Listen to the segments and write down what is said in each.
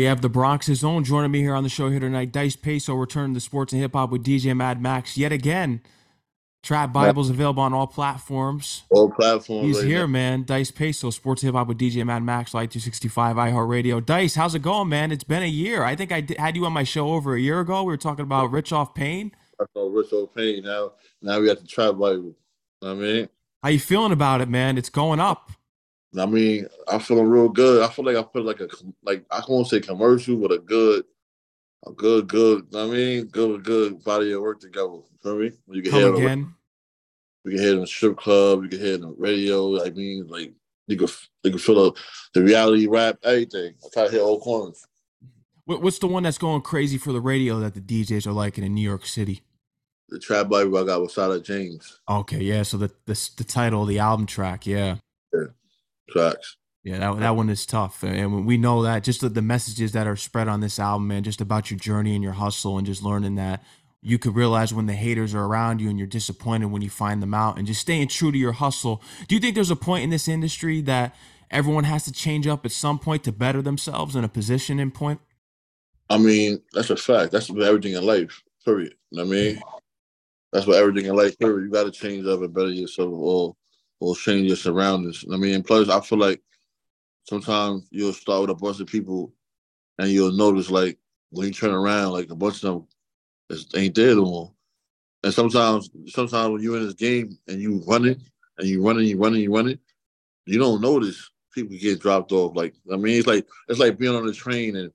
We have the Bronx's own joining me here on the show here tonight. Dyce Payso returning to sports and hip hop with DJ Mad Max yet again. Trap Bible's available on all platforms. All platforms. He's right here, now. man. Dyce Payso, sports hip hop with DJ Mad Max, Live 365, iHeartRadio. Dyce, how's it going, man? It's been a year. I think I did, had you on my show over a year ago. We were talking about Rich Off Pain. Rich Off Pain. Now, now we got the trap Bible. I mean, How you feeling about it, man? It's going up. I mean, I'm feeling real good. I feel like I put like a like I won't say commercial, but a good, a good, good. I mean, good, good body of work together. You feel me? You can hear Come it. again. You can hear in strip club. You can hear it on the radio. I mean, like you can you can feel the, the reality rap, everything. I try to hit all corners. What, what's the one that's going crazy for the radio that the DJs are liking in New York City? The trap Bible I got with Sada James Okay, yeah. So the the, the title of the album track, yeah. Tracks. Yeah, that, that one is tough. And we know that just the, the messages that are spread on this album, man, just about your journey and your hustle and just learning that you could realize when the haters are around you and you're disappointed when you find them out and just staying true to your hustle. Do you think there's a point in this industry that everyone has to change up at some point to better themselves in a position and point? I mean, that's a fact. That's with everything in life. Period. You know what I mean? That's what everything in life. Period. You got to change up and better yourself, or or change your surroundings. I mean, plus, I feel like sometimes you'll start with a bunch of people, and you'll notice like when you turn around, like a bunch of them is, ain't there no more. And sometimes, sometimes when you're in this game and you running and you running, you running, you running, you don't notice people get dropped off. Like I mean, it's like it's like being on a train and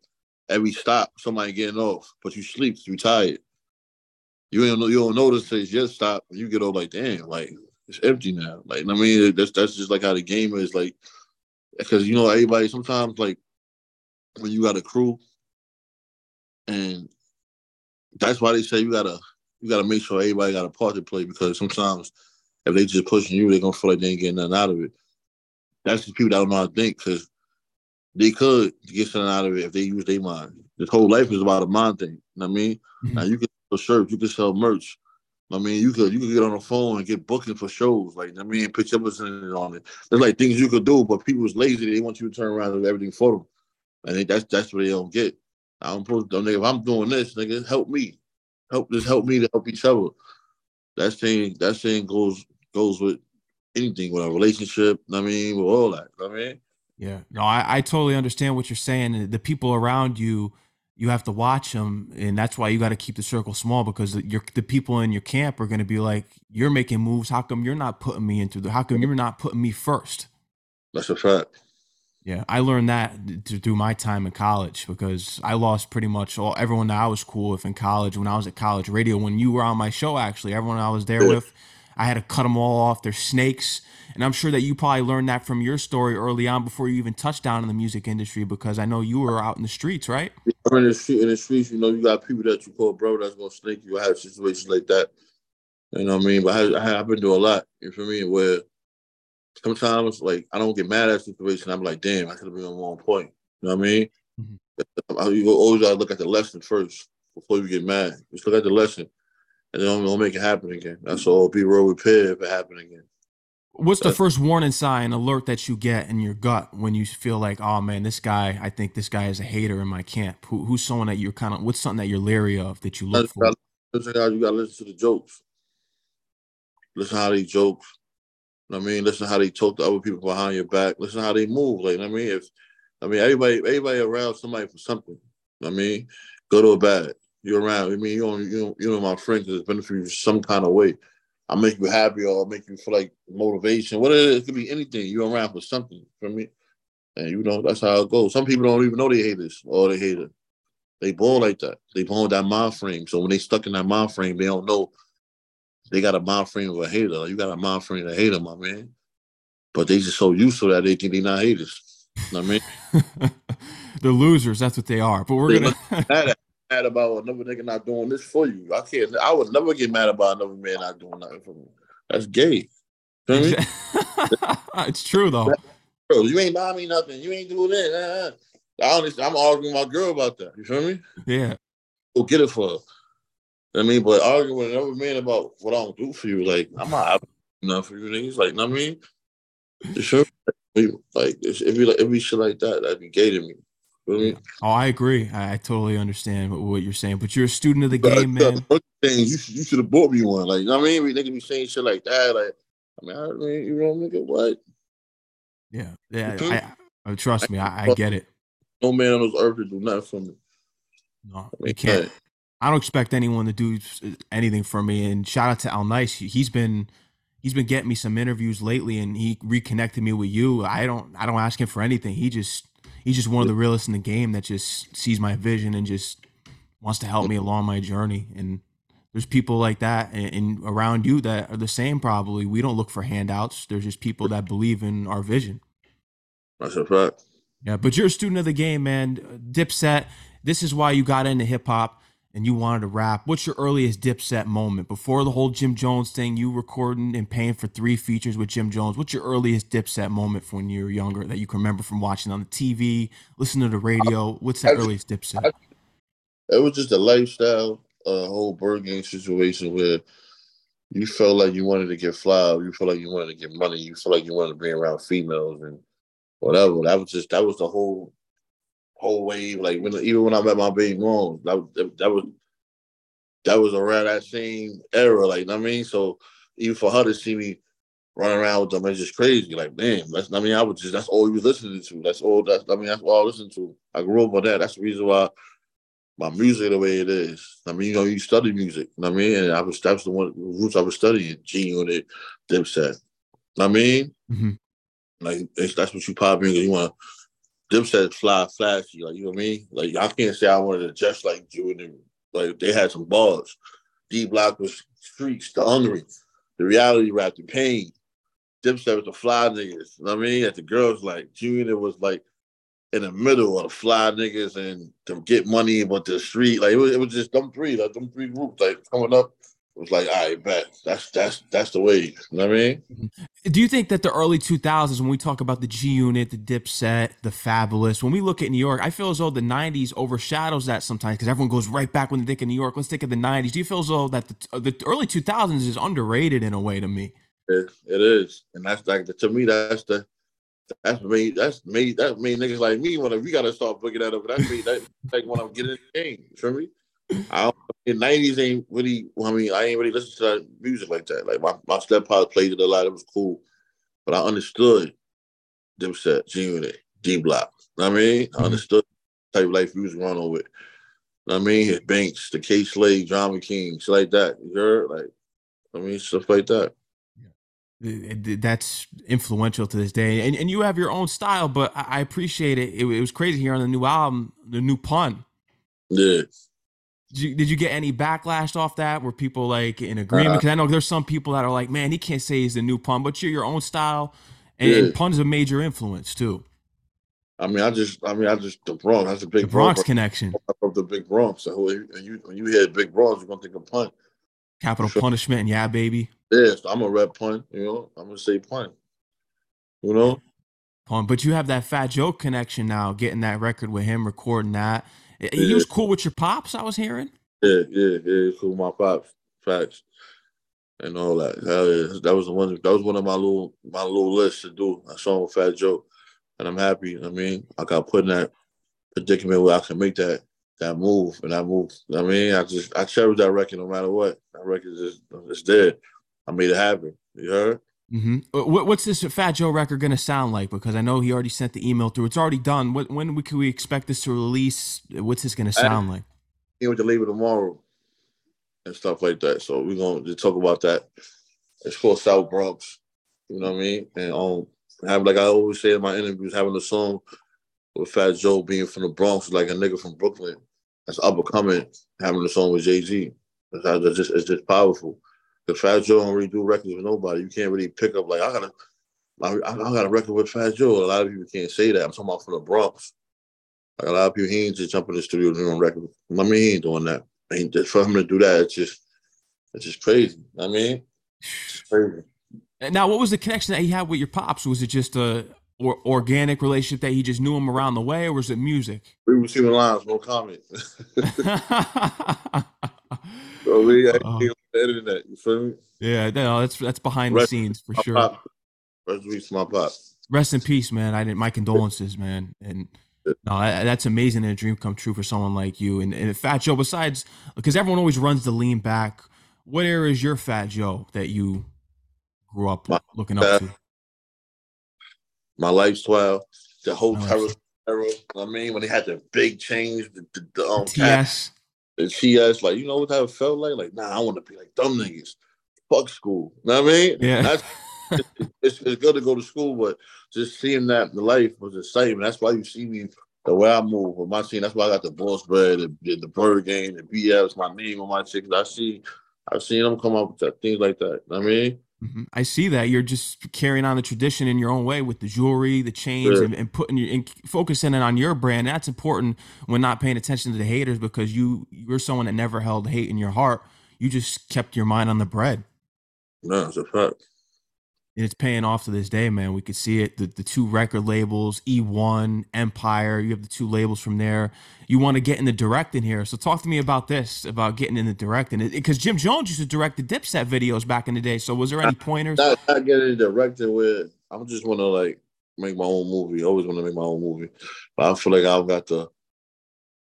every stop somebody getting off, but you sleep, you tired. You know, you don't notice it's just stop, and you get off like, damn, like it's empty now. Like I mean, that's that's just like how the game is. Like because you know everybody sometimes like when you got a crew, and that's why they say you gotta you gotta make sure everybody got a part to play because sometimes if they just pushing you, they're gonna feel like they ain't getting nothing out of it. That's the people that don't know how to think because they could get something out of it if they use their mind. This whole life is about a mind thing. You know what I mean? Mm-hmm. Now you can sell shirts, you can sell merch. I mean, you could you could get on the phone and get booking for shows. Like I mean, your percentage on it. There's like things you could do, but people's lazy. They want you to turn around and do everything for them. and think that's that's what they don't get. I'm supposed to, nigga, if I'm doing this, nigga, help me. Help just help me to help each other. That saying that saying goes goes with anything with a relationship. I mean, with all that. I mean, Yeah, no, I, I totally understand what you're saying. The people around you, you have to watch them, and that's why you got to keep the circle small because you're, the people in your camp are going to be like, "You're making moves. How come you're not putting me into the? How come you're not putting me first? that's a fact. Yeah, I learned that to through my time in college because I lost pretty much all everyone that I was cool with in college when I was at college radio. When you were on my show, actually, everyone I was there Yeah. with, I had to cut them all off. They're snakes, and I'm sure that you probably learned that from your story early on before you even touched down in the music industry because I know you were out in the streets, right? In the street in the streets, you know, you got people that you call bro that's gonna snake you. I have situations like that. You know what I mean? But I, I, I've been through a lot, you feel me? Where sometimes like I don't get mad at situation. I'm like, damn, I could have been on one point. You know what I mean? Mhm. You always gotta look at the lesson first before you get mad. Just look at the lesson. And then don't, don't make it happen again. That's all. Be real repair if it happen again. What's the first warning sign, alert that you get in your gut when you feel like, oh man, this guy, I think this guy is a hater in my camp? Who, who's someone that you're kind of, what's something that you're leery of that you look You for? gotta, listen how you gotta listen to the jokes. Listen how they joke. You know I mean, listen how they talk to other people behind your back. Listen how they move. Like you know what I mean, if I mean everybody, everybody around somebody for something. You know I mean, good or bad, you're around. I mean, you know, you know, you know my friends is benefit you some kind of way. I make you happy or make you feel like motivation. Whatever it is, it could be anything. You're around for something. For me, and you know that's how it goes. Some people don't even know they haters or they hater. They born like that. They born with that mind frame. So when they stuck in that mind frame, they don't know they got a mind frame of a hater. You got a mind frame of a hater, my man. But they just so used to that they think they not haters. You know what I mean? the losers, that's what they are. But we're They gonna mad, about another nigga not doing this for you. I can't. I would never get mad about another man not doing nothing for me. That's gay. Feel me? it's true though. Bro, you ain't buy me nothing. You ain't doing that. Uh, uh. I honestly, I'm arguing with my girl about that. You feel me? Yeah. Go get it for her. I mean, but arguing with another man about what I don't do for you, like I'm not enough for you niggas. Like, know what I mean, you sure? Like, if you like, if we shit like that, that'd be gay to me. Oh, I agree. I, I totally understand what, what, you're saying. But you're a student of the But, game, man. Things you, should- you should have bought me one. Like, you know what I mean? We niggas be saying shit like that. Like, I mean, I mean, you know, nigga, what? Yeah, yeah. Mhm. I, I trust me. I, I get it. No man on this earth to do nothing for me. No, I mean, can't. I don't expect anyone to do anything for me. And shout out to Lnyce. He's been he's been getting me some interviews lately, and he reconnected me with you. I don't I don't ask him for anything. He just he's just one of the realists in the game that just sees my vision and just wants to help me along my journey. And there's people like that and, and around you that are the same. Probably we don't look for handouts. There's just people that believe in our vision. That's a fact. Yeah, but you're a student of the game, man. Dipset. This is why you got into hip hop and you wanted to rap. What's your earliest Dipset moment before the whole Jim Jones thing? You recording and paying for three features with Jim Jones. What's your earliest Dipset moment from when you were younger that you can remember from watching on the TV, listening to the radio? What's that I- earliest Dipset? It was just a lifestyle, a whole bird game situation where you felt like you wanted to get fly, you felt like you wanted to get money, you felt like you wanted to be around females and whatever. That was just that was the whole whole wave. Like when even when I met my baby mom, that was that, that was that was around that same era. Like you know what I mean, so even for her to see me running around with them, it's just crazy. Like damn, that's I mean, I was just that's all you was listening to. That's all. That's I mean, that's all I listened to. I grew up on that. That's the reason why my music the way it is. I mean, you know, you study music. You know what I mean, and I was that's the one roots I was studying. G Unit, Dipset. Know what I mean, Mhm. like it's, that's what you pop in because you want Dipset fly flashy. Like you know what I mean. Like I can't say I wanted to just like and. Like they had some bars. D Block was streets, the hungry, the reality rap, the pain. Dipset was the fly niggas. You know what I mean? That the girls like Junior was like in the middle of the fly niggas and to get money but the street. Like it was, it was just them three, like them three groups like coming up. It was like, all right, bet. That's that's that's the way. You know what I mean? Do you think that the early 2000s, when we talk about the G Unit, the Dipset, the Fabolous, when we look at New York, I feel as though the 90s overshadows that sometimes because everyone goes right back when they think of New York. Let's think of the 90s. Do you feel as though that the, uh, the early 2000s is underrated in a way to me? It, it is, and that's like to me. That's the that's me that's me that's me niggas like me when we gotta start booking that up. That's made that like when I'm getting in the game. You feel me? I don't, in nineties ain't really. I mean, I ain't really listen to that music like that. Like my my stepfather played it a lot. It was cool, but I understood Dipset, G Unit, D Block. I mean, I Mhm. understood the type of life he was going on with. I mean, his Banks, the Kay Slay, Drama King, shit like that. You heard? Like, I mean, stuff like that. It- That's influential to this day, and and you have your own style, but I, I appreciate it. it. It was crazy here on the new album, the new pun. Yeah. Did you, did you get any backlash off that? Were people like in agreement? Uh, Because I know there's some people that are like, man, he can't say he's the new pun, but you're your own style, and, Yeah. and pun's a major influence too. I mean, I just, I mean, I just the Bronx. That's a big The Bronx Bronx. connection, of the big Bronx. So when you when you hear big Bronx, you're gonna think of pun. capital Sure. punishment, and yeah, baby, Yeah, so I'm a rep pun. You know, I'm gonna say pun. You know, pun. But you have that Fat Joe connection now, getting that record with him, recording that. He Yeah. was cool with your pops. I was hearing. yeah, yeah, yeah. Cool, my pops, facts, and all that. Hell yeah, that was the one. That was one of my little my little list to do. I saw with Fat Joe, and I'm happy. I mean, I got put in that predicament where I can make that that move, and that move. I mean, I just I cherish that record no matter what. That record is it's there. I made it happen. You heard? Hmm What, what's this Fat Joe record gonna sound like? Because I know he already sent the email through. It's already done. What, when we, can we expect this to release? What's this gonna sound like? He went to leave it tomorrow and stuff like that. So we're gonna talk about that. It's called South Bronx. You know what I mean? And um have like I always say in my interviews, having a song with Fat Joe being from the Bronx, like a nigga from Brooklyn, that's up and coming, having a song with Jay Z. It's just it's just powerful. The Fat Joe don't really do records with nobody. You can't really pick up like I gotta I, I got a record with Fat Joe. A lot of people can't say that. I'm talking about from the Bronx. Like a lot of people, he ain't just jump in the studio and doing record. I mean, he ain't doing that. Ain't just for him to do that. It's just, it's just crazy. I mean, it's crazy. Now, what was the connection that he had with your pops? Was it just a or, organic relationship that he just knew him around the way, or was it music? We were seeing the lines, no comment. so we Uh, on the internet. You feel me? yeah, no, that's that's behind the scenes for sure. pop. Rest in peace, my pop. Rest in peace, man. I didn't. My condolences, man. And No, that's amazing and a dream come true for someone like you. And, and Fat Joe, besides, because everyone always runs the lean back, what era is your Fat Joe that you grew up my, looking up to? My lifestyle, the whole terror era. I mean, when they had the big change, the, the, the, um, TS. The asked, like, you know what that felt like? Like, nah, I want to be like dumb niggas. Fuck school. You know what I mean? Yeah. That's, it's, it's good to go to school, but just seeing that the life was the same. That's why you see me the way I move with my team. That's why I got the boss bread, the, the bird game, the BFs, my name on my chickens. I see, I've seen them come up with that, things like that. I mean, mm-hmm. I see that you're just carrying on the tradition in your own way with the jewelry, the chains, yeah. and, and, putting your and focusing it on your brand. That's important when not paying attention to the haters because you you're someone that never held hate in your heart. You just kept your mind on the bread. No, it's a fact and it's paying off to this day, man. We could see it. The, the two record labels, E1, Empire, you have the two labels from there. You want to get in the directing here. So talk to me about this, about getting in the directing. Because Jim Jones used to direct the Dipset videos back in the day. So was there any pointers? Not, not getting directing with, I just want to like make my own movie. I always want to make my own movie. But I feel like I've got the,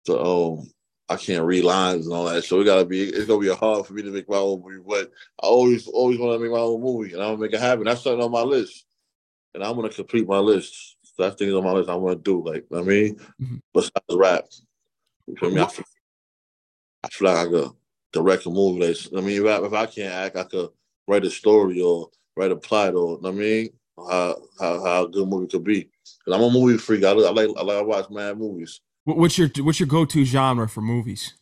the, um, I can't read lines and all that. So it gotta be it's gonna be hard for me to make my own movie. But I always always want to make my own movie and I'm gonna make it happen. That's something on my list. And I'm gonna complete my list. So that's things on my list I want to do. Like I mean, mm-hmm. besides rap. You feel me? I feel, I feel like I could direct a movie. Like, I mean, if I, if I can't act, I could write a story or write a plot or I mean, how how, how a good movie could be. Cause I'm a movie freak. I, I like I like to watch mad movies. What's your what's your go to genre for movies?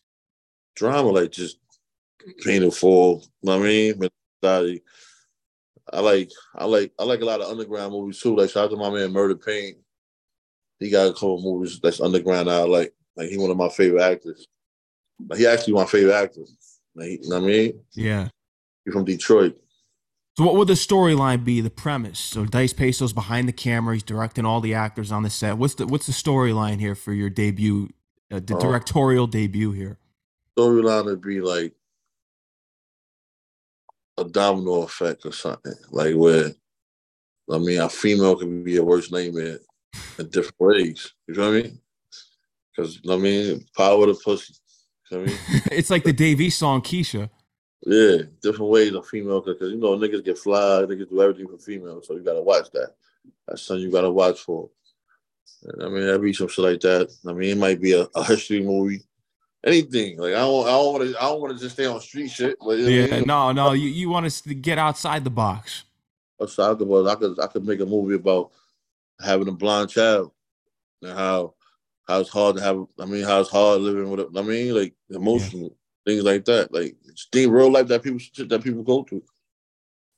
Drama, like just painful. You know what I mean, I like I like I like a lot of underground movies too. Like shout out to my man Murder Pain. He got a couple movies that's underground. I like like he one of my favorite actors. Like, he actually my favorite actor. Like, you know what I mean? Yeah. He's from Detroit. So what would the storyline be? The premise? So Dyce Payso's behind the camera. He's directing all the actors on the set. What's the what's the storyline here for your debut, uh, the uh, directorial debut here? Storyline would be like a domino effect or something, like where I mean, a female can be a worst nightmare in different ways. You know what I mean? Because I mean, power the pussy. You know I mean? it's like the Dave East song Keisha. Yeah, different ways of female because you know niggas get fly, niggas do everything for females, so you gotta watch that. That's something you gotta watch for. And, I mean, that'd be some shit like that. I mean, it might be a, a history movie, anything. Like I don't, I don't want to, I don't want to just stay on street shit. But, yeah, I mean? no, no, you you want us to get outside the box. Outside the box, I could, I could make a movie about having a blind child and how how it's hard to have. I mean, how it's hard living with. it. I mean, like emotional. Yeah things like that. Like thing real life that people that people go through.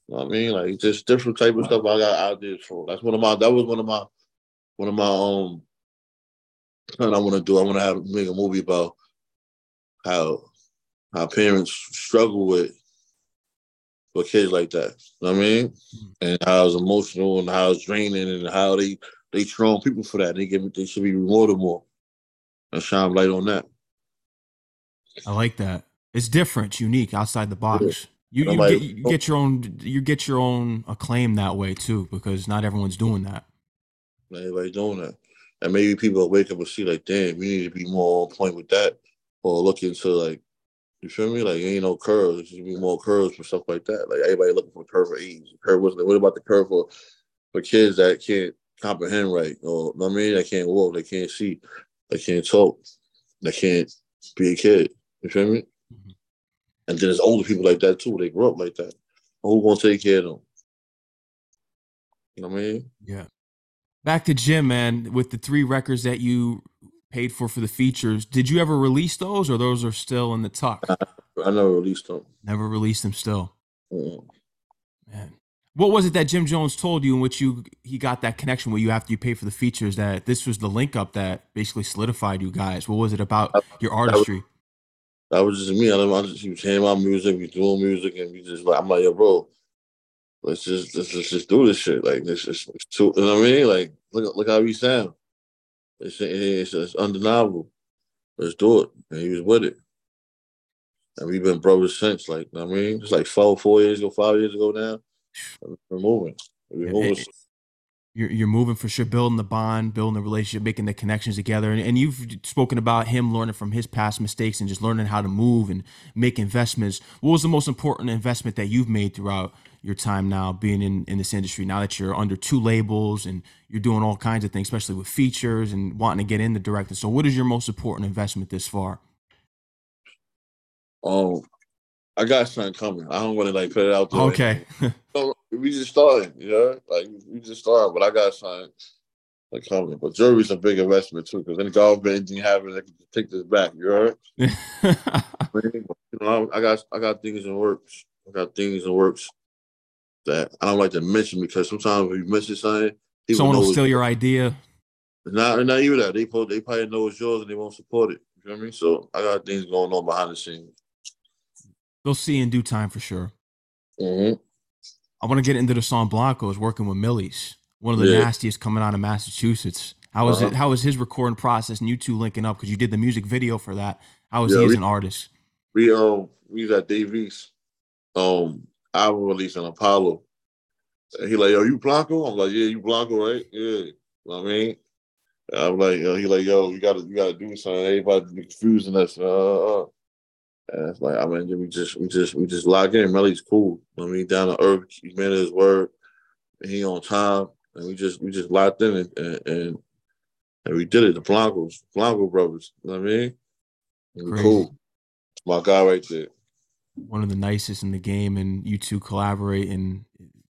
You know what I mean? Like just different type of stuff I got ideas for. That's one of my that was one of my one of my um and I want to do. I want to have make a movie about how how parents struggle with with kids like that. You know what I mean? Mm. And how it's emotional and how it's draining and how they they strong people for that. They give they should be rewarded more and shine light on that. I like that. It's different, unique, outside the box. You, you, get, you get your own you get your own acclaim that way too because not everyone's doing that. Not everybody's doing that, and maybe people wake up and see like, damn, we need to be more on point with that, or look into like, you feel me? Like, ain't no curves. Should be more curves for stuff like that. Like everybody looking for a curve for age. Curve was what about the curve for for kids that can't comprehend right, or I mean, they can't walk, they can't see, they can't talk, they can't be a kid. You feel me? And then there's older people like that too. They grow up like that. Who gonna take care of them? You know what I mean? Yeah. Back to Jim, man. With the three records that you paid for for the features, did you ever release those, or those are still in the tuck? I, never released them. Never released them. Still. Mm-hmm. Man, what was it that Jim Jones told you in which you he got that connection with you after you paid for the features? That this was the link up that basically solidified you guys. What was it about your artistry? That was just me. I, I just he was hearing my music, we doing music, and we just like I'm like, yo, bro, let's just let's, let's just do this shit. Like this is too, you know what I mean? Like look look how we sound. It's, it's, it's undeniable. Let's do it. And he was with it. And we've been brothers since. Like I mean, it's like four four years ago, five years ago now. We're moving. We're moving. You're, you're moving for sure, building the bond, building the relationship, making the connections together. And, and you've spoken about him learning from his past mistakes and just learning how to move and make investments. What was the most important investment that you've made throughout your time now being in, in this industry? Now that you're under two labels and you're doing all kinds of things, especially with features and wanting to get into directing. So, what is your most important investment this far? Oh, I got something coming. I don't want to like put it out there. Okay. we just started, you know, like we just started, but I got something like coming. But jury's a big investment too, because any government anything happens, they can take this back. You heard? you know, I got I got things in works. I got things in works that I don't like to mention because sometimes when you mention something, someone will steal your idea. Not not even that. They probably, they probably know it's yours and they won't support it. You know what I mean? So I got things going on behind the scenes. They'll see in due time for sure. Mm-hmm. I want to get into the song Blancos, working with Millyz, one of the yeah. nastiest coming out of Massachusetts. How was uh-huh. it? How was his recording process and you two linking up? Because you did the music video for that. How was yeah, he as we, an artist? We um we at Dave East, um album release in Apollo. And he like, yo, you Blanco? I'm like, yeah, you Blanco, right? Yeah. You know what I mean? I'm like, yo, he like, yo, you gotta you gotta do something. Everybody confusing us. Uh, uh. And it's like, I mean, we just we just we just lock in. Millyz cool. I mean, down to earth, he made his word. he on time, and we just we just locked in and and, and, and we did it. The Blancos, Blanco brothers. You know what I mean? Cool. My guy right there. One of the nicest in the game, and you two collaborate, and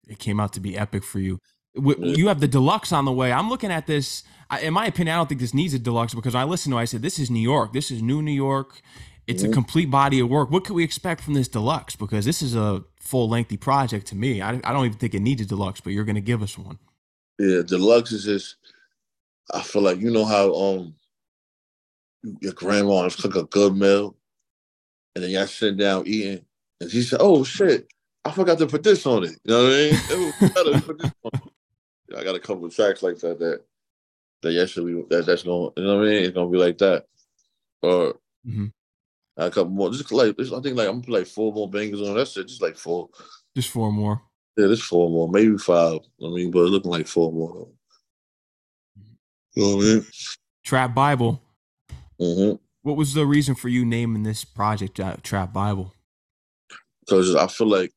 it came out to be epic for you. You have the deluxe on the way. I'm looking at this. In my opinion, I don't think this needs a deluxe because I listened to. it, I said, "This is New York. This is new New York. It's mm-hmm. a complete body of work. What can we expect from this deluxe? Because this is a full lengthy project to me. I, I don't even think it needs a deluxe, but you're going to give us one. Yeah, deluxe is just. I feel like you know how um your grandma cook a good meal, and then y'all sitting down eating, and she said, "Oh shit, I forgot to put this on it." You know what I mean? I got a couple of tracks like that that that yesterday that that's going. You know what I mean? It's gonna be like that, or. Mm-hmm a couple more. Just like I think like I'm gonna play like four more bangers on. That's it. Just like four. Just four more. Yeah, just four more, maybe five. I mean, but it's looking like four more. You know what I mean? Trap Bible. Mm-hmm. What was the reason for you naming this project uh, Trap Bible? Because I feel like,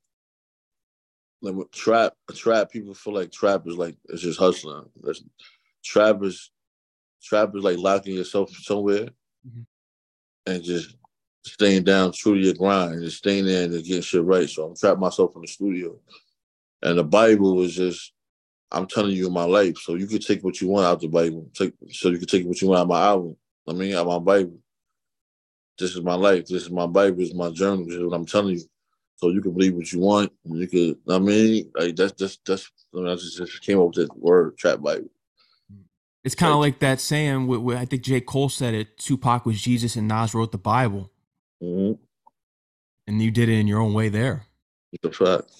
like with trap, trap people feel like trap is like it's just hustling. That's, trap is, trap is like locking yourself somewhere, mm-hmm. and just staying down true to your grind and staying there and getting shit right. So I'm trapped myself in the studio. And the Bible was just, I'm telling you my life. So you can take what you want out the Bible. Take so you can take what you want out my album. I mean out my Bible. This is my life. This is my Bible. This is my journal. This is what I'm telling you. So you can believe what you want. you could I mean like that's just that's I, mean, I just, just came up with that word trap Bible. It's kind of like, like that saying with, with, I think J. Cole said it, Tupac was Jesus and Nas wrote the Bible. Mm-hmm. And you did it in your own way there. A fact.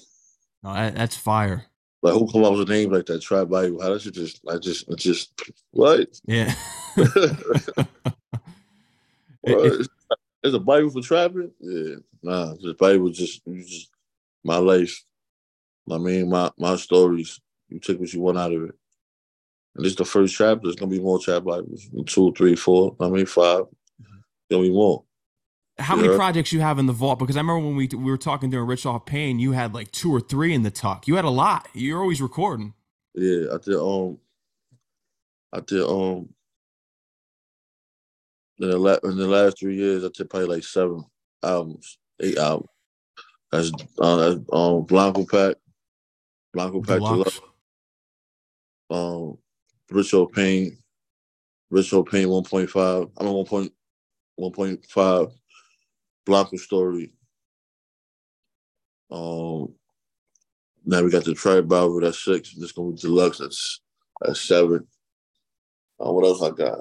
No, that, that's fire. Like who come up with a name like that? Trap Bible. How does it just? I just, I just what? Yeah. well, it's, a Bible for trapping. Yeah, nah. The Bible just, just my life. I mean, my my stories. You take what you want out of it. And this is the first chapter. There's gonna be more trap Bibles. Two, three, four. I mean, 5 mm-hmm. Gonna be more how many projects you have in the vault? Because I remember when we we were talking during Rich Off Pain, you had like two or three in the tuck. You had a lot. You're always recording. Yeah, I did. Um, I did. Um, in the la- in the last three years, I did probably like seven albums, eight albums. That's uh, that's um Blanco Pack, Blanco Pack Deluxe. Um, Rich Off Pain, Rich Off Pain 1.5. I mean 1. 1.5 Blanco story. Um, now we got the Trap Bible, that's six. This gonna be deluxe, that's that's seven. Uh, what else I got?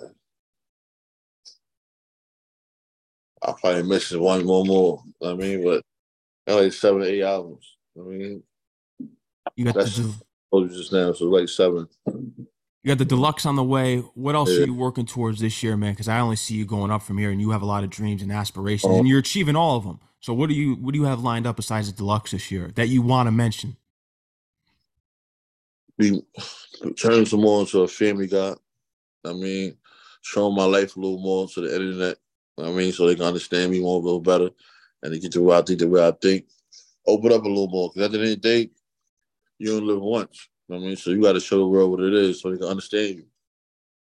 I probably missing one more more. I mean, but like seven, eight albums. I mean, you got that's told you just now, so like seven. You got the deluxe on the way. What else yeah. are you working towards this year, man? Because I only see you going up from here, and you have a lot of dreams and aspirations, oh. and you're achieving all of them. So what do you what do you have lined up besides the deluxe this year that you want to mention? be turning some more into a family guy. I mean, showing my life a little more to the internet. I mean, so they can understand me more a little better, and they get to where I think the way I think. Open up a little more, because at the end of the day, you don't live once. I mean, so you got to show the world what it is so they can understand you.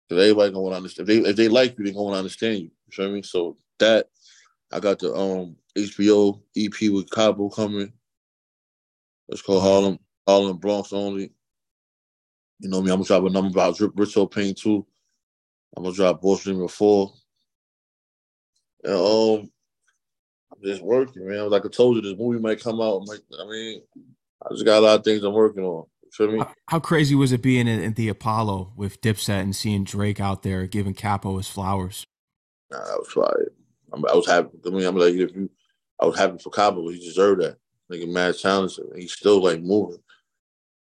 Because everybody gonna understand. If they, if they like you, they gonna understand you. You feel me? So that I got the um HBO EP with Capo coming. It's called Harlem Harlem Bronx only. You know me, I'm gonna drop a number about Drip Rich Pain too. I'm gonna drop Boss Dreamer four. And um I'm just working, man. Like I told you, this movie might come out. I mean, I just got a lot of things I'm working on. Feel me? How, how crazy was it being in, the Apollo with Dipset and seeing Drake out there giving Capo his flowers? Nah, I was fire. I was happy. I mean, I'm like, if you, I was happy for Capo. He deserved that. Nigga, mad talented. He's still like moving.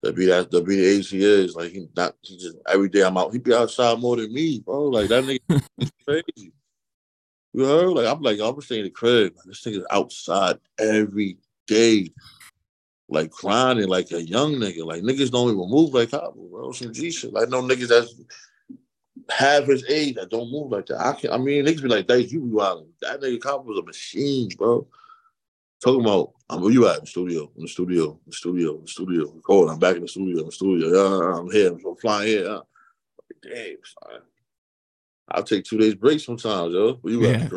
To be that, to be the age he is, like he not, he just every day I'm out. He be outside more than me, bro. Like that nigga is crazy. You heard? Like I'm like, I'm staying in the crib. This nigga's outside every day, like grinding like a young nigga. Like niggas don't even move like Capo, bro. Some G shit. Like no niggas that's half his age that don't move like that. I can I mean niggas be like, that you be wild. That nigga Capo was a machine, bro. Talking about, I'm where you at in the studio, in the studio, in the studio, in the studio. Recording, I'm back in the studio, in the studio. Yeah, I'm here, I'm flying here. Uh. Damn, son. I'll take two days break sometimes, yo. Where you yeah.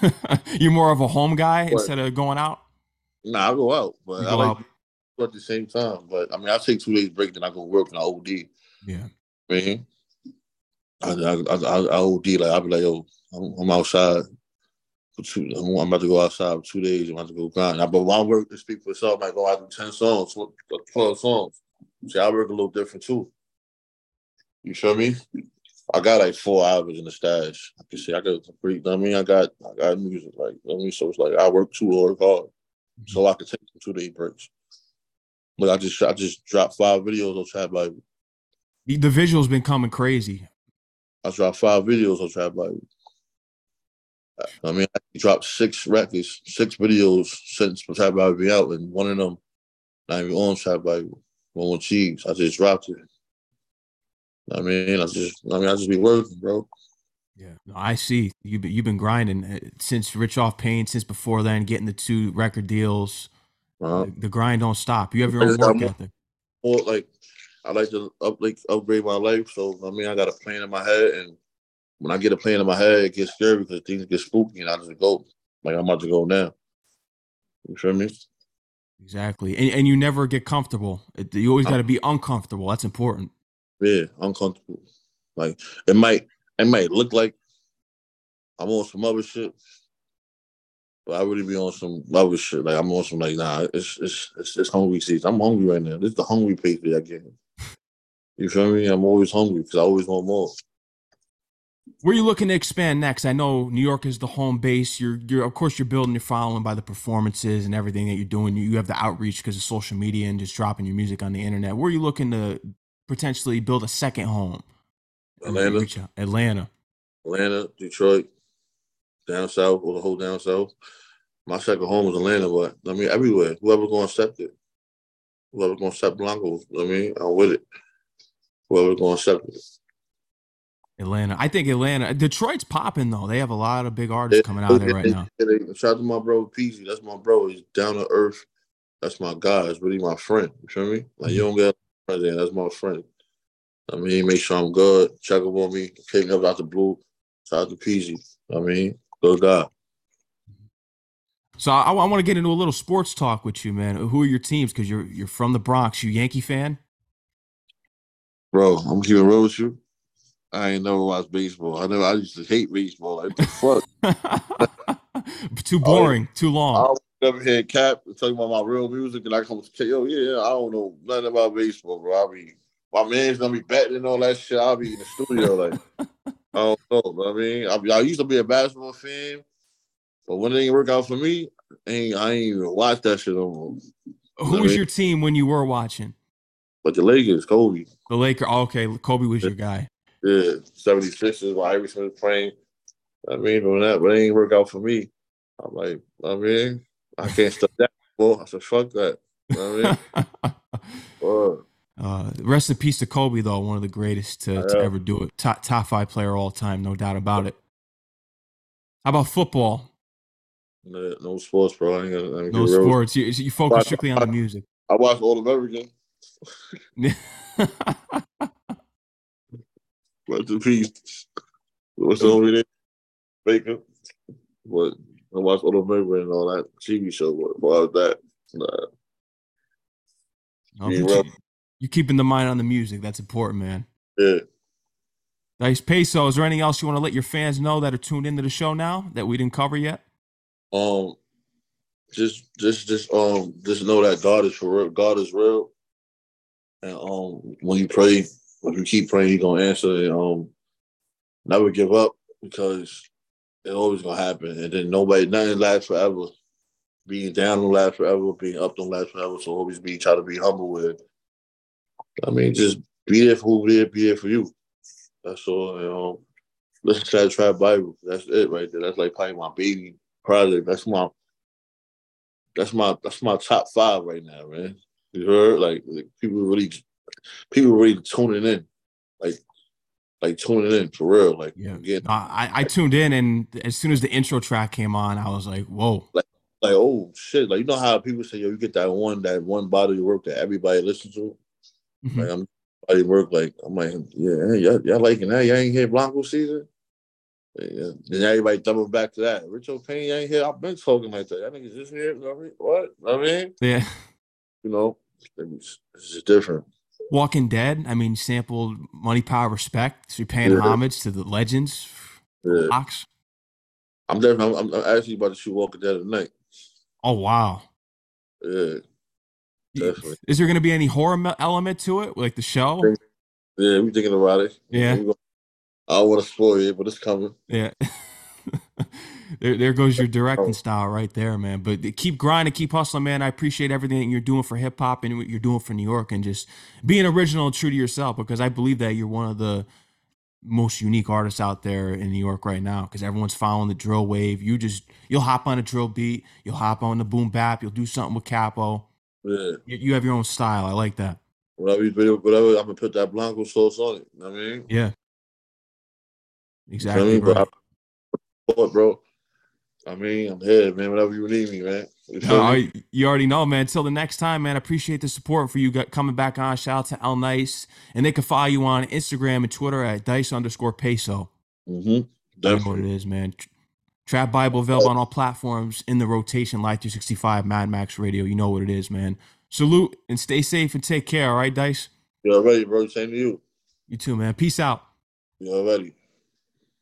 at? You're more of a home guy what? instead of going out? Nah, I go out, but I like out. at the same time. But I mean, I take two days break, then I go work and I OD. Yeah. I mean, I, I, I, I OD, like, I'll be like, yo, I'm, I'm outside for two. I'm, I'm, about to go outside for two days. I'm about to go grind. Now, but while I work to speak for itself, I might go out do 10 songs, 12 songs. See, I work a little different too. You feel me? I got like four hours in the stash. I can see I got pretty. I mean, I got I got music like. I mean, so it's like I work hours hard, so I can take two day breaks. But I just I just dropped five videos on Trap Bible. The visuals been coming crazy. I dropped five videos on Trap Bible. I mean, I dropped six records, six videos since Trap Bible be out, and one of them not even on Trap Bible. One with Cheese. I just dropped it. I mean, I just, I mean, I just be working, bro. Yeah, no, I see. You've been, you've been grinding uh, since Rich off Pain, since before then, getting the two record deals. Uh-huh. The, the, grind don't stop. You have your own work ethic. Well, like I like to up, like upgrade my life. So I mean, I got a plan in my head, and when I get a plan in my head, it gets scary because things get spooky, and I just go like I'm about to go now. You feel me? Exactly, and, and you never get comfortable. You always got to be uncomfortable. That's important. Yeah, uncomfortable. Like it might it might look like I'm on some other shit, but I really be on some other shit. Like I'm on some like nah, it's it's it's, it's hungry season. I'm hungry right now. This is the hungry pace I get. You feel me? I'm always hungry because I always want more. Where are you looking to expand next? I know New York is the home base. You're, you're, of course, you're building your following by the performances and everything that you're doing. You, you have the outreach because of social media and just dropping your music on the internet. Where are you looking to potentially build a second home? Atlanta. Atlanta. Atlanta, Detroit, down south, or the whole down south. My second home is Atlanta, but I mean everywhere. Whoever gonna accept it. Whoever gonna accept Blanco, I mean, I'm with it. Whoever gonna accept it. Atlanta. I think Atlanta. Detroit's popping though. They have a lot of big artists coming out there right now. Shout out to my bro Peezy. That's my bro. He's down to earth. That's my guy. It's really my friend. You feel me? Like you mm-hmm. don't get president. That's my friend. I mean, make sure I'm good, check up on me, me up out the blue. Shout out to Peezy. I mean, good guy. So I, I want to get into a little sports talk with you, man. Who are your teams? Because you're you're from the Bronx. You Yankee fan? Bro, I'm keeping real with you. I ain't never watched baseball. I never. I used to hate baseball. Like the fuck. too oh, boring. too long I never heard Cap talking about my real music, and I come to yo, yeah, I don't know nothing about baseball, bro. I be my man's gonna be betting and all that shit. I'll be in the studio like I don't know. I mean, I, I, used to be a basketball fan, but when it didn't work out for me, I ain't, I ain't even watch that shit no more. Who was mean? your team when you were watching? But the Lakers, Kobe. The Laker, Oh, okay, Kobe was your guy. Yeah, 76ers while Iverson was playing. I mean, when that, but it ain't work out for me. I'm like, I mean, I can't stop that. Well, I said, fuck that. You know I mean? Uh, rest in peace to Kobe, though, one of the greatest to, to ever do it. Top, top five player all time, no doubt about it. How about football? No, no sports, bro. I ain't gonna, I ain't No sports. You, you focus strictly on the music. I watched all American. Rest in peace. What's the only name? Baker. But I watched all American and all that TV show. What about that? Nah. No, Be but you, you're keeping the mind on the music. That's important, man. Yeah. Dyce Payso, is there anything else you want to let your fans know that are tuned into the show now that we didn't cover yet? Um, just, just, just, um, just know that God is for real. God is real, and um, when you pray, if you keep praying, He's gonna answer. And um, never give up because it's always gonna happen. And then nobody, nothing lasts forever. Being down don't last forever. Being up don't last forever. So always be try to be humble with. I mean, just be there for who there, be there for you. That's all. And, um, listen to that trap Bible. That's it right there. That's like probably my baby project. That's my that's my that's my top five right now, man. You heard? Like, like people really people really tuning in. Like like tuning in for real. Like Yeah. getting No, I, I tuned in, and as soon as the intro track came on, I was like, whoa. like oh shit. Like you know how people say, yo, you get that one that one body of work that everybody listens to? Mhm. Like I'm body work, like I'm like, yeah, y'all, y'all liking that? Y'all ain't hear Blanco season? Yeah. Then everybody double back to that. Rich Off Pain, you ain't here. I've been talking like that. That niggas just here. You know what I mean? Yeah. you know, it's, it's just different. Walking Dead, I mean, sampled Money, Power, Respect. So you're paying Yeah. homage to the legends. Yeah. Locks. I'm definitely. I'm, I'm actually about to shoot Walking Dead tonight. Oh, wow. Yeah, Definitely. Is there going to be any horror element to it, like the show? Yeah. We thinking about it. Yeah. I don't want to spoil it, but it's coming. Yeah. there, there goes your directing oh. style right there, man. But keep grinding, keep hustling, man. I appreciate everything you're doing for hip hop and what you're doing for New York and just being original and true to yourself because I believe that you're one of the most unique artists out there in New York right now because everyone's following the drill wave. You just, you'll hop on a drill beat, you'll hop on the boom bap, you'll do something with Capo. Yeah. You, you have your own style. I like that. Whatever you whatever. I'm gonna put that Blanco sauce on it. You know what I mean, Yeah. You Exactly. feel me? But. I, bro? I mean, I'm here, man. Whatever you need me, man. You No. I- you already know, man. Until the next time, man. I appreciate the support for you got- coming back on. Shout out to Lnyce. And they can follow you on Instagram and Twitter at dice underscore peso. Mm-hmm. Know what it is, man. Tr- Trap Bible available on all platforms in the rotation, Live 365, Mad Max Radio. You know what it is, man. Salute and stay safe and take care, all right, Dyce? You already, bro. Same to you. You too, man. Peace out. You already.